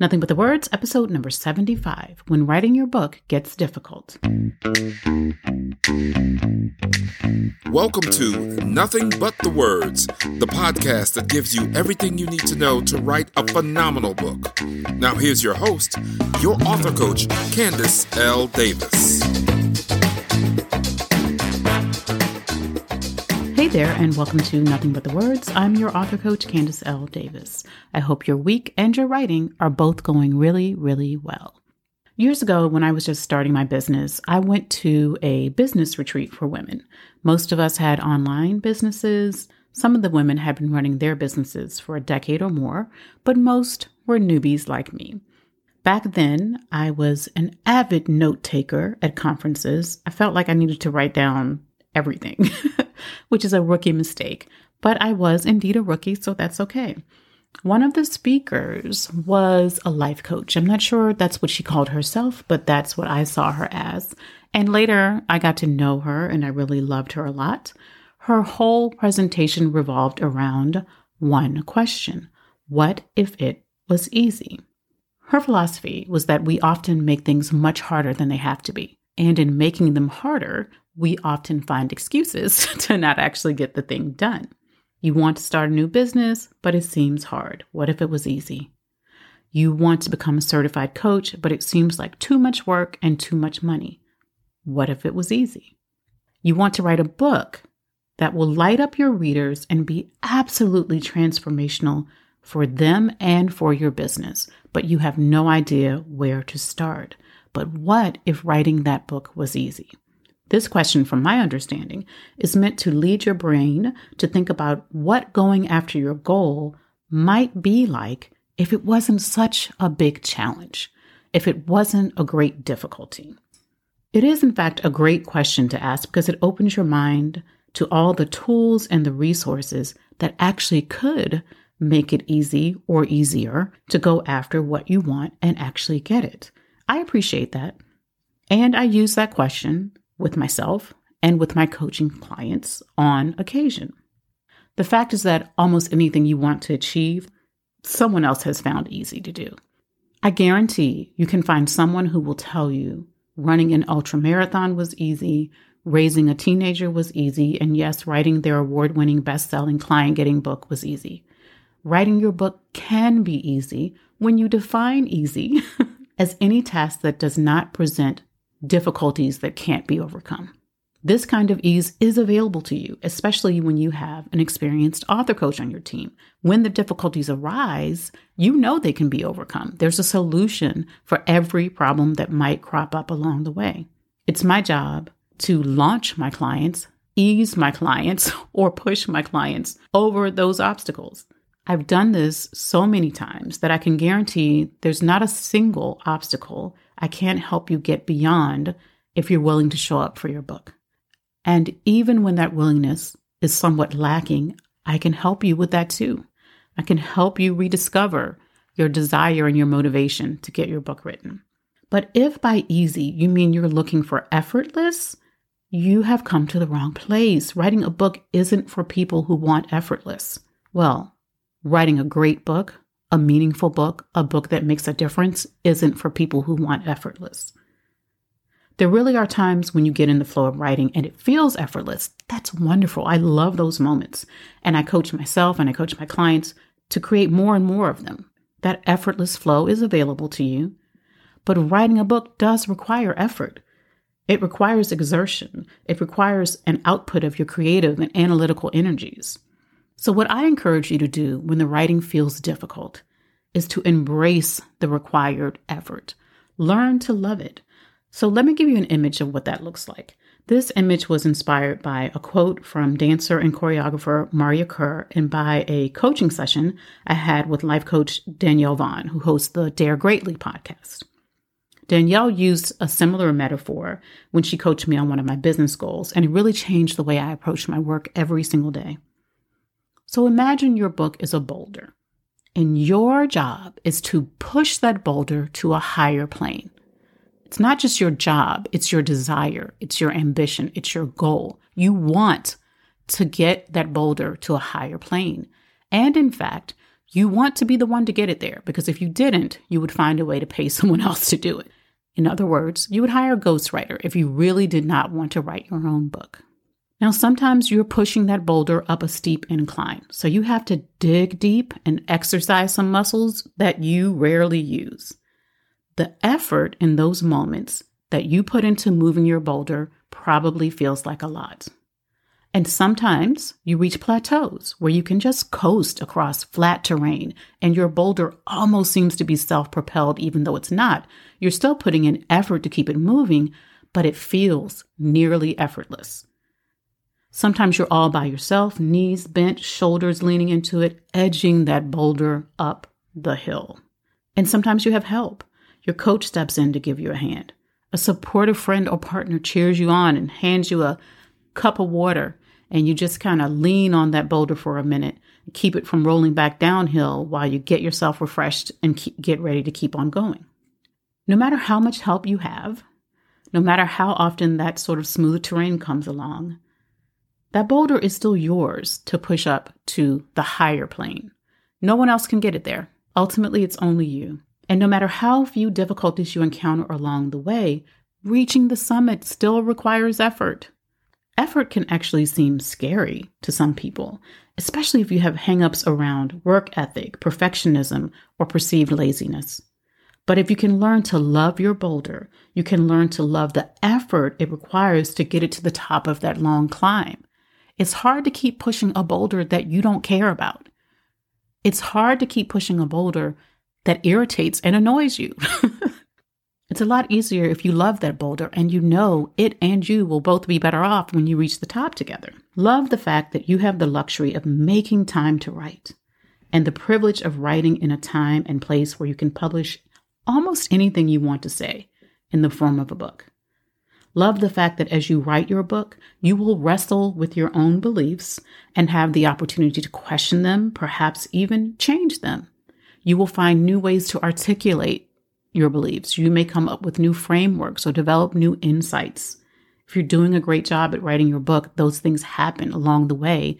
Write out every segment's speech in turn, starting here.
Nothing But the Words, episode number 75 When Writing Your Book Gets Difficult. Welcome to Nothing But the Words, the podcast that gives you everything you need to know to write a phenomenal book. Now, here's your host, your author coach, Candice L. Davis. Hey there, and welcome to Nothing But the Words. I'm your author coach, Candice L. Davis. I hope your week and your writing are both going really, really well. Years ago, when I was just starting my business, I went to a business retreat for women. Most of us had online businesses. Some of the women had been running their businesses for a decade or more, but most were newbies like me. Back then, I was an avid note taker at conferences. I felt like I needed to write down everything. which is a rookie mistake. But I was indeed a rookie, so that's okay. One of the speakers was a life coach. I'm not sure that's what she called herself, but that's what I saw her as. And later I got to know her and I really loved her a lot. Her whole presentation revolved around one question What if it was easy? Her philosophy was that we often make things much harder than they have to be. And in making them harder, we often find excuses to not actually get the thing done. You want to start a new business, but it seems hard. What if it was easy? You want to become a certified coach, but it seems like too much work and too much money. What if it was easy? You want to write a book that will light up your readers and be absolutely transformational for them and for your business, but you have no idea where to start. But what if writing that book was easy? This question, from my understanding, is meant to lead your brain to think about what going after your goal might be like if it wasn't such a big challenge, if it wasn't a great difficulty. It is, in fact, a great question to ask because it opens your mind to all the tools and the resources that actually could make it easy or easier to go after what you want and actually get it. I appreciate that. And I use that question with myself and with my coaching clients on occasion. The fact is that almost anything you want to achieve, someone else has found easy to do. I guarantee you can find someone who will tell you running an ultra marathon was easy, raising a teenager was easy, and yes, writing their award winning best selling client getting book was easy. Writing your book can be easy when you define easy as any task that does not present difficulties that can't be overcome. This kind of ease is available to you, especially when you have an experienced author coach on your team. When the difficulties arise, you know they can be overcome. There's a solution for every problem that might crop up along the way. It's my job to launch my clients, ease my clients, or push my clients over those obstacles. I've done this so many times that I can guarantee there's not a single obstacle I can't help you get beyond if you're willing to show up for your book. And even when that willingness is somewhat lacking, I can help you with that too. I can help you rediscover your desire and your motivation to get your book written. But if by easy you mean you're looking for effortless, you have come to the wrong place. Writing a book isn't for people who want effortless. Well, writing a great book a meaningful book, a book that makes a difference, isn't for people who want effortless. There really are times when you get in the flow of writing and it feels effortless. That's wonderful. I love those moments. And I coach myself and I coach my clients to create more and more of them. That effortless flow is available to you. But writing a book does require effort. It requires exertion. It requires an output of your creative and analytical energies. So, what I encourage you to do when the writing feels difficult is to embrace the required effort. Learn to love it. So, let me give you an image of what that looks like. This image was inspired by a quote from dancer and choreographer Maria Kerr and by a coaching session I had with life coach Danielle Vaughn, who hosts the Dare Greatly podcast. Danielle used a similar metaphor when she coached me on one of my business goals, and it really changed the way I approach my work every single day. So imagine your book is a boulder, and your job is to push that boulder to a higher plane. It's not just your job, it's your desire, it's your ambition, it's your goal. You want to get that boulder to a higher plane. And in fact, You want to be the one to get it there because if you didn't, you would find a way to pay someone else to do it. In other words, you would hire a ghostwriter if you really did not want to write your own book. Now, sometimes you're pushing that boulder up a steep incline, so you have to dig deep and exercise some muscles that you rarely use. The effort in those moments that you put into moving your boulder probably feels like a lot. And sometimes you reach plateaus where you can just coast across flat terrain and your boulder almost seems to be self propelled, even though it's not. You're still putting in effort to keep it moving, but it feels nearly effortless. Sometimes you're all by yourself, knees bent, shoulders leaning into it, edging that boulder up the hill. And sometimes you have help. Your coach steps in to give you a hand. A supportive friend or partner cheers you on and hands you a cup of water, and you just kind of lean on that boulder for a minute, keep it from rolling back downhill while you get yourself refreshed and keep, get ready to keep on going. No matter how much help you have, no matter how often that sort of smooth terrain comes along, that boulder is still yours to push up to the higher plane. No one else can get it there. Ultimately, it's only you. And no matter how few difficulties you encounter along the way, reaching the summit still requires effort. Effort can actually seem scary to some people, especially if you have hangups around work ethic, perfectionism, or perceived laziness. But if you can learn to love your boulder, you can learn to love the effort it requires to get it to the top of that long climb. It's hard to keep pushing a boulder that you don't care about. It's hard to keep pushing a boulder that irritates and annoys you. it's a lot easier if you love that boulder and you know it and you will both be better off when you reach the top together. Love the fact that you have the luxury of making time to write and the privilege of writing in a time and place where you can publish almost anything you want to say in the form of a book. Love the fact that as you write your book, you will wrestle with your own beliefs and have the opportunity to question them, perhaps even change them. You will find new ways to articulate your beliefs. You may come up with new frameworks or develop new insights. If you're doing a great job at writing your book, those things happen along the way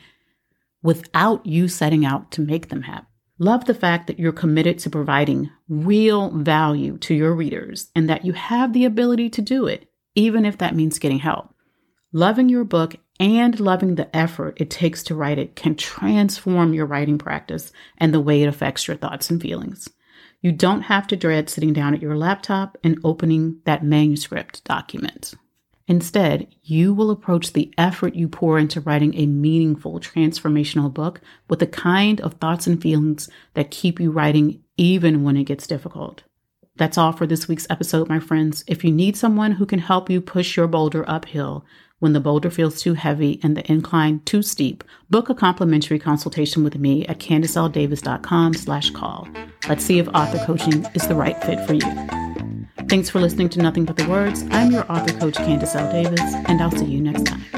without you setting out to make them happen. Love the fact that you're committed to providing real value to your readers and that you have the ability to do it even if that means getting help. Loving your book and loving the effort it takes to write it can transform your writing practice and the way it affects your thoughts and feelings. You don't have to dread sitting down at your laptop and opening that manuscript document. Instead, you will approach the effort you pour into writing a meaningful, transformational book with the kind of thoughts and feelings that keep you writing even when it gets difficult. That's all for this week's episode, my friends. If you need someone who can help you push your boulder uphill when the boulder feels too heavy and the incline too steep, book a complimentary consultation with me at CandiceLDavis.com slash call. Let's see if author coaching is the right fit for you. Thanks for listening to Nothing But the Words. I'm your author coach, Candice L. Davis, and I'll see you next time.